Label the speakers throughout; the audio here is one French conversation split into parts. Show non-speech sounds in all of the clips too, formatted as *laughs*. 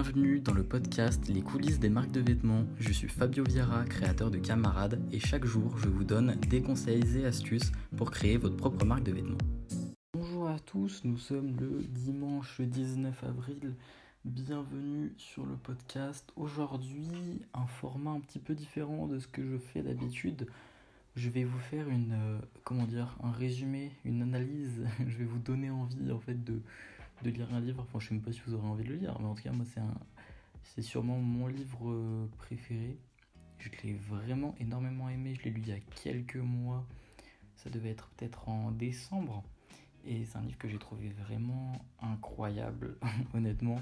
Speaker 1: Bienvenue dans le podcast Les coulisses des marques de vêtements. Je suis Fabio Viera, créateur de Camarade, et chaque jour je vous donne des conseils et astuces pour créer votre propre marque de vêtements. Bonjour à tous, nous sommes le dimanche 19 avril. Bienvenue sur le podcast. Aujourd'hui, un format un petit peu différent de ce que je fais d'habitude. Je vais vous faire une euh, comment dire, un résumé, une analyse. *laughs* je vais vous donner envie en fait de de lire un livre. Enfin, je sais même pas si vous aurez envie de le lire, mais en tout cas, moi, c'est un, c'est sûrement mon livre euh, préféré. Je l'ai vraiment énormément aimé. Je l'ai lu il y a quelques mois. Ça devait être peut-être en décembre. Et c'est un livre que j'ai trouvé vraiment incroyable, *laughs* honnêtement.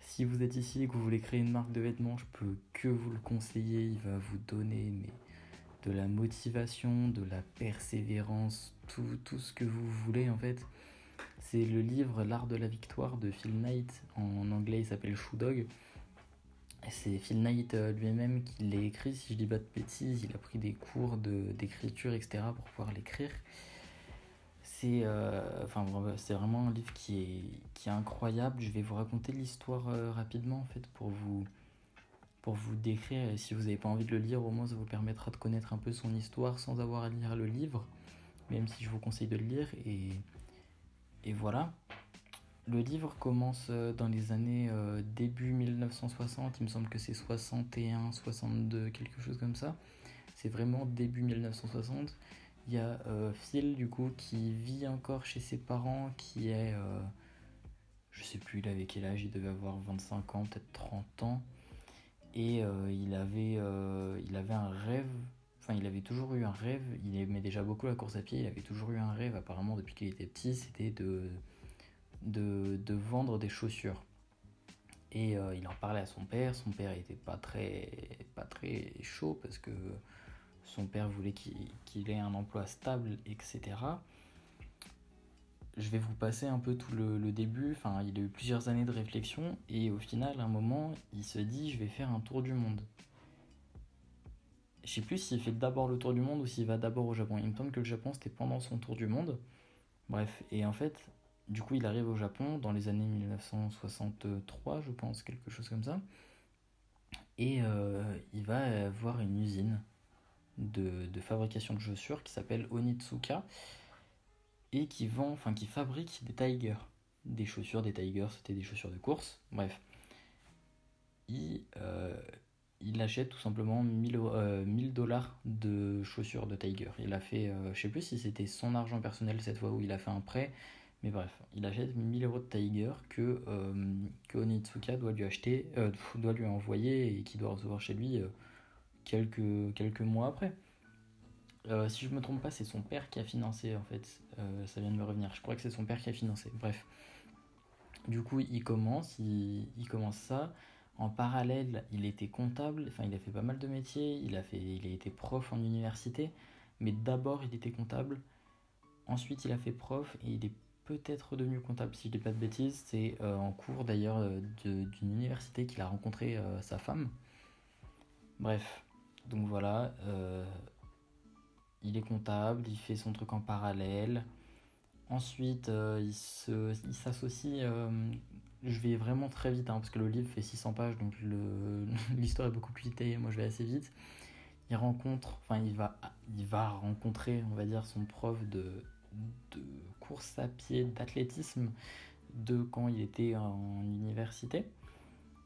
Speaker 1: Si vous êtes ici et que vous voulez créer une marque de vêtements, je peux que vous le conseiller. Il va vous donner de la motivation, de la persévérance, tout, tout ce que vous voulez en fait. C'est le livre L'art de la victoire de Phil Knight. En anglais, il s'appelle Shoe Dog. C'est Phil Knight euh, lui-même qui l'a écrit, si je dis pas de bêtises. Il a pris des cours d'écriture, etc. pour pouvoir l'écrire. C'est euh, enfin, vraiment un livre qui est, incroyable. Je vais vous raconter l'histoire euh, rapidement en fait pour vous, pour vous décrire. Si vous n'avez pas envie de le lire, au moins ça vous permettra de connaître un peu son histoire sans avoir à lire le livre. Même si je vous conseille de le lire. Et et voilà. Le livre commence euh, dans les années euh, début 1960, il me semble que c'est 61, 62, quelque chose comme ça. C'est vraiment début 1960. Il y a euh, Phil, du coup, qui vit encore chez ses parents, qui est. je sais plus, il avait quel âge, il devait avoir 25 ans, peut-être 30 ans. Et il avait un rêve Enfin, il avait toujours eu un rêve, il aimait déjà beaucoup la course à pied, il avait toujours eu un rêve, apparemment, depuis qu'il était petit, c'était de, vendre des chaussures. Et euh, il en parlait à son père, son père était pas très, pas très chaud parce que son père voulait qu'il ait un emploi stable, etc. Je vais vous passer un peu tout le, le, début, enfin il a eu plusieurs années de réflexion et au final, à un moment, il se dit je vais faire un tour du monde. Je sais plus s'il fait d'abord le tour du monde ou s'il va d'abord au Japon. Il me semble que le Japon c'était pendant son tour du monde. Bref, et en fait, du coup, il arrive au Japon dans les années 1963, je pense, quelque chose comme ça. Et euh, il va voir une usine de, fabrication de chaussures qui s'appelle Onitsuka et qui vend, enfin qui fabrique des Tigers. Des chaussures, des Tigers, c'était des chaussures de course. Bref. Il, euh, il achète tout simplement 1000 euh, dollars de chaussures de Tiger. Il a fait, euh, je sais plus si c'était son argent personnel cette fois où il a fait un prêt, mais bref, il achète 1000 euros de Tiger que, euh, que Onitsuka doit lui acheter, *laughs* doit lui envoyer et qui doit recevoir chez lui quelques, mois après. si je me trompe pas, c'est son père qui a financé en fait. ça vient de me revenir. Je crois que c'est son père qui a financé. Bref. Du coup, il commence, il commence ça. En parallèle, il était comptable, enfin il a fait pas mal de métiers, il a, été prof en université, mais d'abord il était comptable, ensuite il a fait prof et il est peut-être devenu comptable si je dis pas de bêtises, c'est euh, en cours d'ailleurs euh, d'une université qu'il a rencontré euh, sa femme. Bref, donc voilà, il est comptable, il fait son truc en parallèle, Ensuite, il s'associe je vais vraiment très vite, hein, parce que le livre fait 600 pages, donc *laughs* l'histoire est beaucoup plus détaillée, moi je vais assez vite. Il rencontre, enfin il va, il va rencontrer, on va dire, son prof de, de course à pied, d'athlétisme, de quand il était en université,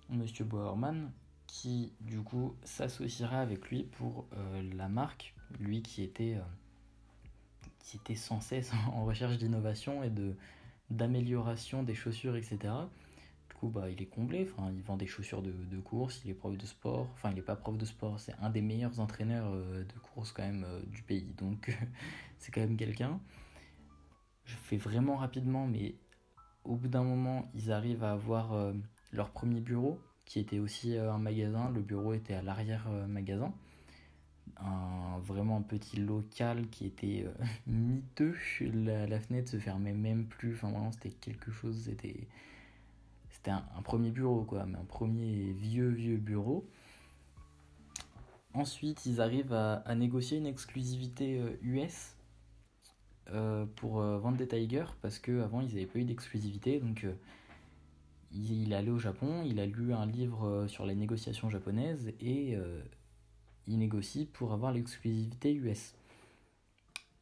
Speaker 1: Monsieur Boerman, qui du coup s'associera avec lui pour euh, la marque, lui qui était, euh, qui était sans cesse *laughs* en recherche d'innovation et de d'amélioration des chaussures, etc coup, bah, il est comblé. Enfin, il vend des chaussures de, course, il est prof de sport. Enfin, il n'est pas prof de sport, c'est un des meilleurs entraîneurs euh, de course quand même euh, du pays. Donc, *laughs* c'est quand même quelqu'un. Je fais vraiment rapidement, mais au bout d'un moment, ils arrivent à avoir euh, leur premier bureau, qui était aussi un magasin. Le bureau était à l'arrière-magasin. Un vraiment petit local qui était *laughs* miteux. La, la, fenêtre se fermait même plus. Enfin, vraiment, c'était quelque chose. C'était c'était un, premier bureau, quoi, mais un premier vieux, vieux bureau. Ensuite, ils arrivent à, négocier une exclusivité US euh, euh, pour euh, vendre des Tigers parce qu'avant ils n'avaient pas eu d'exclusivité. Donc il est allé au Japon, il a lu un livre sur les négociations japonaises et il négocie pour avoir l'exclusivité US.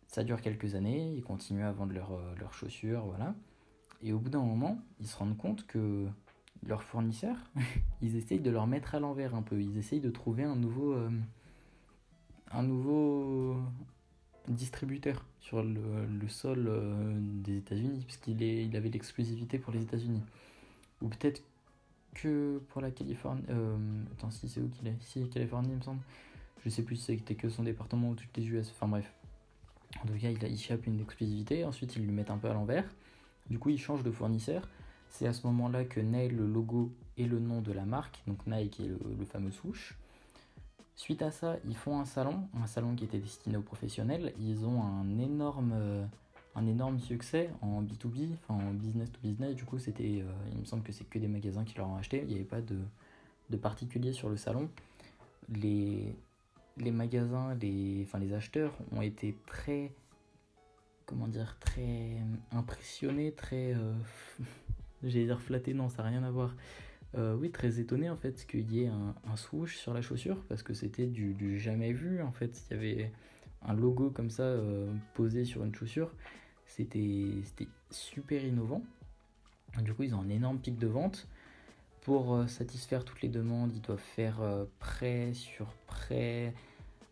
Speaker 1: Ça dure quelques années, ils continuent à vendre leurs chaussures, voilà. Et au bout d'un moment, ils se rendent compte que leurs fournisseurs, *laughs* ils essayent de leur mettre à l'envers un peu. Ils essayent de trouver un nouveau, euh, un nouveau distributeur sur le, sol euh, des États-Unis, puisqu'il il avait l'exclusivité pour les États-Unis. Ou peut-être que pour la Californie. Euh, attends, si c'est où qu'il est? Si, Californie, il me semble. Je sais plus si c'était que son département ou toutes les US. Enfin bref. En tout cas, il, il une exclusivité. Ensuite, ils lui mettent un peu à l'envers. Du coup, il change de fournisseur. C'est à ce moment-là que naît le logo et le nom de la marque, donc Nike est le, fameux swoosh. Suite à ça, ils font un salon, un salon qui était destiné aux professionnels. Ils ont un énorme, euh, un énorme succès en B2B, enfin en business to business. Du coup, c'était, euh, il me semble que c'est que des magasins qui leur ont acheté. Il n'y avait pas de, de particulier sur le salon. Les, les magasins, les, enfin les acheteurs ont été très comment dire, très impressionné, très. Euh, *laughs* j'allais dire flatté, non, ça n'a rien à voir. Euh, oui, très étonné en fait qu'il y ait un, swoosh sur la chaussure parce que c'était du, jamais vu en fait. Il y avait un logo comme ça euh, posé sur une chaussure. C'était super innovant. Du coup, ils ont un énorme pic de vente. Pour satisfaire toutes les demandes, ils doivent faire prêt sur prêt,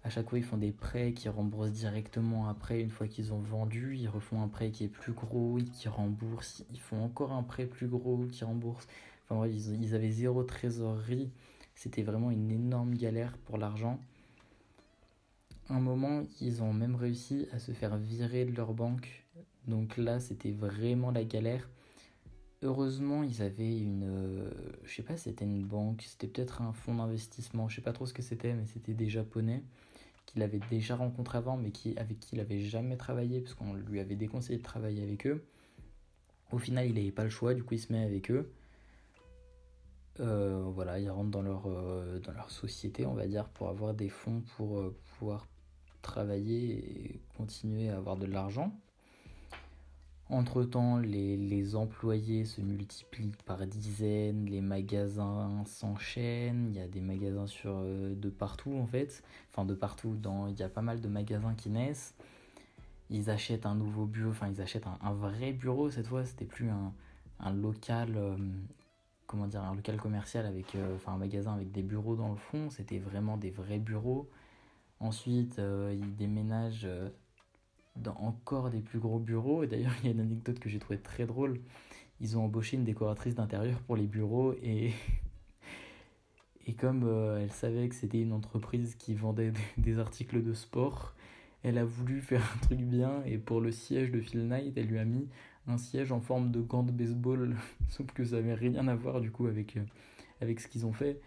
Speaker 1: à chaque fois, ils font des prêts qui remboursent directement après. Une fois qu'ils ont vendu, ils refont un prêt qui est plus gros, qui rembourse. Ils font encore un prêt plus gros qui rembourse. Enfin ils, avaient zéro trésorerie. C'était vraiment une énorme galère pour l'argent. Un moment, ils ont même réussi à se faire virer de leur banque. Donc là, c'était vraiment la galère. Heureusement, ils avaient une. Euh, je sais pas, c'était une banque, c'était peut-être un fonds d'investissement, je sais pas trop ce que c'était, mais c'était des japonais qu'il avait déjà rencontré avant, mais avec qui il avait jamais travaillé, parce qu'on lui avait déconseillé de travailler avec eux. Au final, il n'avait pas le choix, du coup, il se met avec eux. Euh, voilà, il rentre dans leur, euh, dans leur société, on va dire, pour avoir des fonds pour pouvoir travailler et continuer à avoir de l'argent. Entre-temps, les, employés se multiplient par dizaines, les magasins s'enchaînent, il y a des magasins sur, euh, de partout en fait, enfin de partout, il y a pas mal de magasins qui naissent. Ils achètent un nouveau bureau, enfin ils achètent un, vrai bureau cette fois, c'était plus un, local, euh, comment dire, un local commercial avec, euh, enfin un magasin avec des bureaux dans le fond, c'était vraiment des vrais bureaux. Ensuite, ils déménagent dans encore des plus gros bureaux. Et d'ailleurs, *laughs* il y a une anecdote que j'ai trouvée très drôle. Ils ont embauché une décoratrice d'intérieur pour les bureaux et, *laughs* et comme euh, elle savait que c'était une entreprise qui vendait *laughs* des articles de sport, elle a voulu faire un truc bien et pour le siège de Phil Knight, elle lui a mis un siège en forme de gant de baseball, sauf que ça n'avait rien à voir du coup avec, euh, avec ce qu'ils ont fait.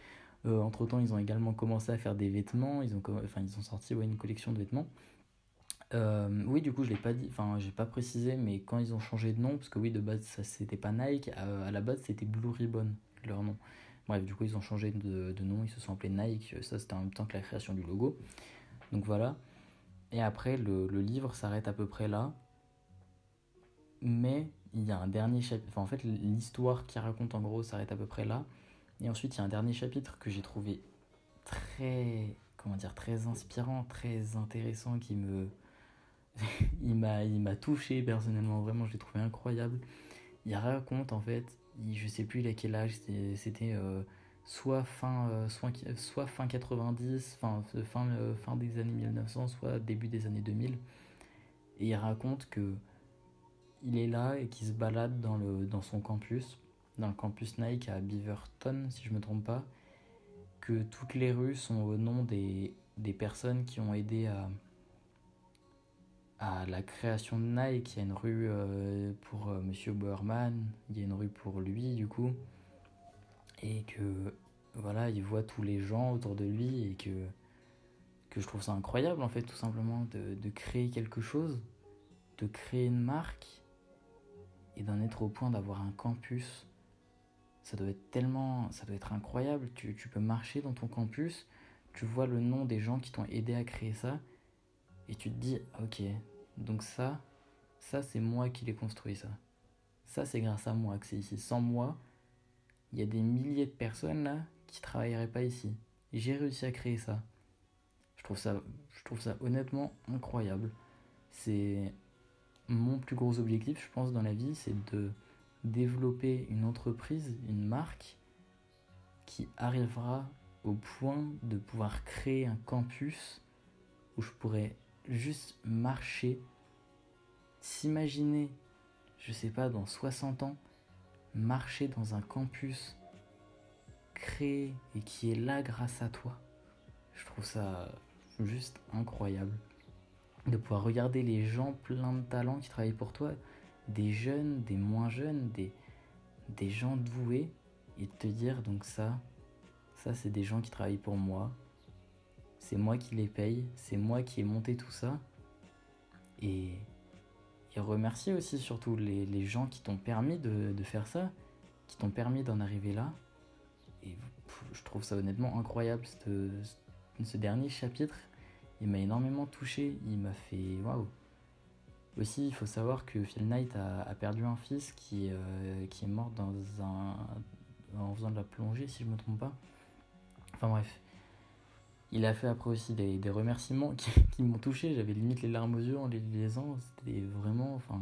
Speaker 1: Euh, entre temps, ils ont également commencé à faire des vêtements, ils ont, enfin, ils ont sorti une collection de vêtements. Euh, oui, du coup, je l'ai pas dit, enfin, j'ai pas précisé, mais quand ils ont changé de nom, parce que oui, de base, ça c'était pas Nike, à, la base, c'était Blue Ribbon, leur nom. Bref, du coup, ils ont changé de, nom, ils se sont appelés Nike, ça c'était en même temps que la création du logo. Donc voilà. Et après, le, livre s'arrête à peu près là. Mais il y a un dernier chapitre, enfin, en fait, l'histoire qui raconte en gros s'arrête à peu près là. Et ensuite, il y a un dernier chapitre que j'ai trouvé très, comment dire, très inspirant, très intéressant, qui me *laughs* il m'a il m'a touché personnellement vraiment je l'ai trouvé incroyable. Il raconte en fait je sais plus il a quel âge c'était euh, soit fin euh, soit, fin 90 fin euh, fin des années 1900 soit début des années 2000 et il raconte que il est là et qu'il se balade dans le dans son campus dans le campus Nike à Beaverton si je me trompe pas que toutes les rues sont au nom des, des personnes qui ont aidé à à la création de Nike, il y a une rue euh, pour euh, Monsieur Boerman, il y a une rue pour lui du coup, et que voilà, il voit tous les gens autour de lui et que, que je trouve ça incroyable en fait tout simplement de, de créer quelque chose, de créer une marque et d'en être au point d'avoir un campus. Ça doit être tellement, ça doit être incroyable. Tu, tu peux marcher dans ton campus, tu vois le nom des gens qui t'ont aidé à créer ça et tu te dis, ok, donc ça, ça c'est moi qui l'ai construit ça. Ça c'est grâce à moi que c'est ici. Sans moi, il y a des milliers de personnes là qui travailleraient pas ici. J'ai réussi à créer ça. Je trouve ça, je trouve ça honnêtement incroyable. C'est mon plus gros objectif, je pense, dans la vie, c'est de développer une entreprise, une marque qui arrivera au point de pouvoir créer un campus où je pourrais juste marcher, s'imaginer, je sais pas, dans 60 ans, marcher dans un campus créé et qui est là grâce à toi. Je trouve ça juste incroyable de pouvoir regarder les gens pleins de talents qui travaillent pour toi, des jeunes, des moins jeunes, des, des gens doués, et de te dire donc ça, ça c'est des gens qui travaillent pour moi, c'est moi qui les paye, c'est moi qui ai monté tout ça, et, et remercier aussi surtout les, gens qui t'ont permis de, faire ça, qui t'ont permis d'en arriver là, et je trouve ça honnêtement incroyable ce, dernier chapitre il m'a énormément touché, il m'a fait waouh. Aussi, il faut savoir que Phil Knight a, perdu un fils qui, euh, est mort dans en faisant de la plongée, si je me trompe pas. Enfin bref. Il a fait après aussi des, remerciements *laughs* qui, m'ont touché. J'avais limite les larmes aux yeux en les lisant. C'était vraiment. Enfin.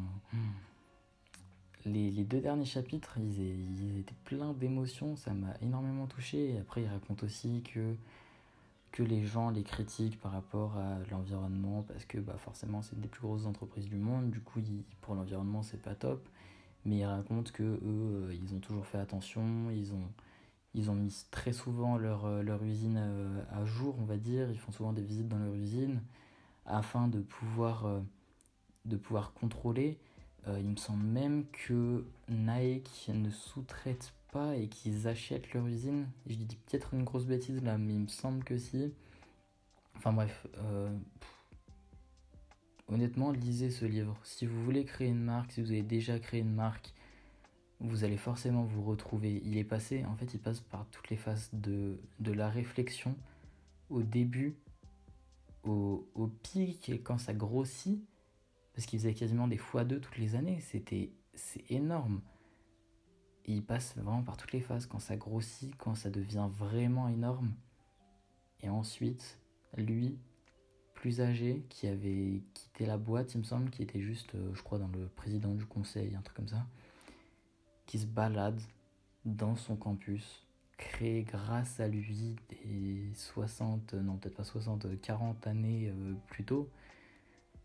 Speaker 1: Les, deux derniers chapitres, ils, étaient pleins d'émotions. Ça m'a énormément touché. Après, il raconte aussi que les gens les critiquent par rapport à l'environnement parce que bah, forcément c'est une des plus grosses entreprises du monde, du coup pour l'environnement c'est pas top. Mais ils racontent que eux euh, ils ont toujours fait attention, ils ont, ils ont mis très souvent leur, euh, leur usine euh, à jour, on va dire, ils font souvent des visites dans leur usine afin de pouvoir, de pouvoir contrôler. il me semble même que Nike ne sous-traite et qu'ils achètent leur usine. Je dis peut-être une grosse bêtise là, mais il me semble que si. Enfin bref, euh, honnêtement, lisez ce livre. Si vous voulez créer une marque, si vous avez déjà créé une marque, vous allez forcément vous retrouver. Il est passé, en fait, il passe par toutes les phases de, de la réflexion, au début, au, pic, et quand ça grossit, parce qu'il faisait quasiment des fois deux toutes les années, c'était énorme il passe vraiment par toutes les phases, quand ça grossit, quand ça devient vraiment énorme. Et ensuite, lui, plus âgé, qui avait quitté la boîte, il me semble, qui était juste, euh, je crois, dans le président du conseil, un truc comme ça, qui se balade dans son campus, créé grâce à lui des 60, non peut-être pas 60, 40 années euh, plus tôt.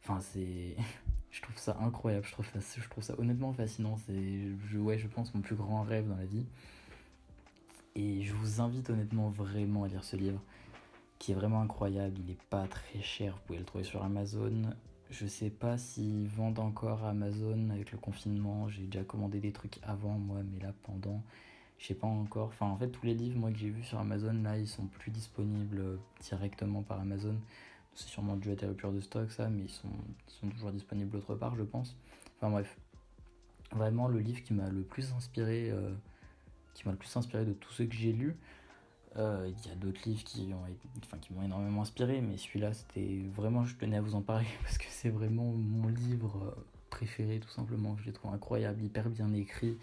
Speaker 1: Enfin, c'est. *laughs* Je trouve ça incroyable, je trouve ça, je honnêtement fascinant. C'est, je, ouais, je pense, mon plus grand rêve dans la vie. Et je vous invite honnêtement vraiment à lire ce livre, qui est vraiment incroyable. Il n'est pas très cher, vous pouvez le trouver sur Amazon. Je sais pas s'ils vendent encore Amazon avec le confinement. J'ai déjà commandé des trucs avant moi, mais là pendant, je sais pas encore. Enfin, en fait, tous les livres moi que j'ai vus sur Amazon là, ils sont plus disponibles directement par Amazon. C'est sûrement dû à des ruptures de stock, ça, mais ils sont, sont toujours disponibles autre part, je pense. Enfin bref, vraiment le livre qui m'a le plus inspiré, euh, qui m'a le plus inspiré de tous ceux que j'ai lus. Euh, il y a d'autres livres qui m'ont énormément inspiré, mais celui-là, c'était vraiment, je tenais à vous en parler *laughs* parce que c'est vraiment mon livre euh, préféré, tout simplement. Je l'ai trouvé incroyable, hyper bien écrit.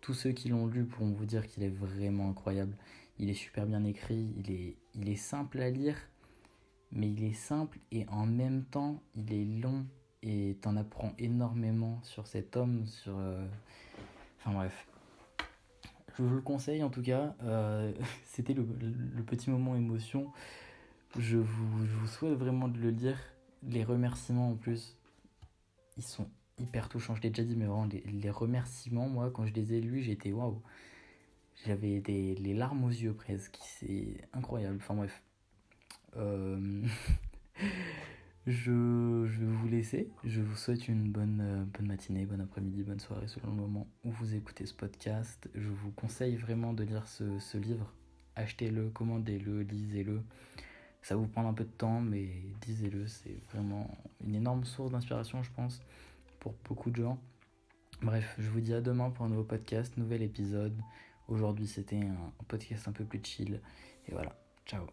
Speaker 1: Tous ceux qui l'ont lu pourront vous dire qu'il est vraiment incroyable. Il est super bien écrit, il est, il est simple à lire mais il est simple et en même temps il est long et t'en apprends énormément sur cet homme, sur... Euh, enfin bref. Je vous le conseille en tout cas, euh, *laughs* c'était le, petit moment émotion. Je vous, souhaite vraiment de le lire. Les remerciements en plus, ils sont hyper touchants. Je l'ai déjà dit, mais vraiment, les, les, remerciements, moi, quand je les ai lus, j'étais waouh. J'avais des les larmes aux yeux presque. C'est incroyable. Enfin bref. Euh, *laughs* je, vais vous laisser. Je vous souhaite une bonne, euh, bonne matinée, bon après-midi, bonne soirée selon le moment où vous écoutez ce podcast. Je vous conseille vraiment de lire ce, livre. Achetez-le, commandez-le, lisez-le. Ça vous prend un peu de temps, mais lisez-le. C'est vraiment une énorme source d'inspiration, je pense, pour beaucoup de gens. Bref, je vous dis à demain pour un nouveau podcast, nouvel épisode. Aujourd'hui, c'était un podcast un peu plus chill. Et voilà, ciao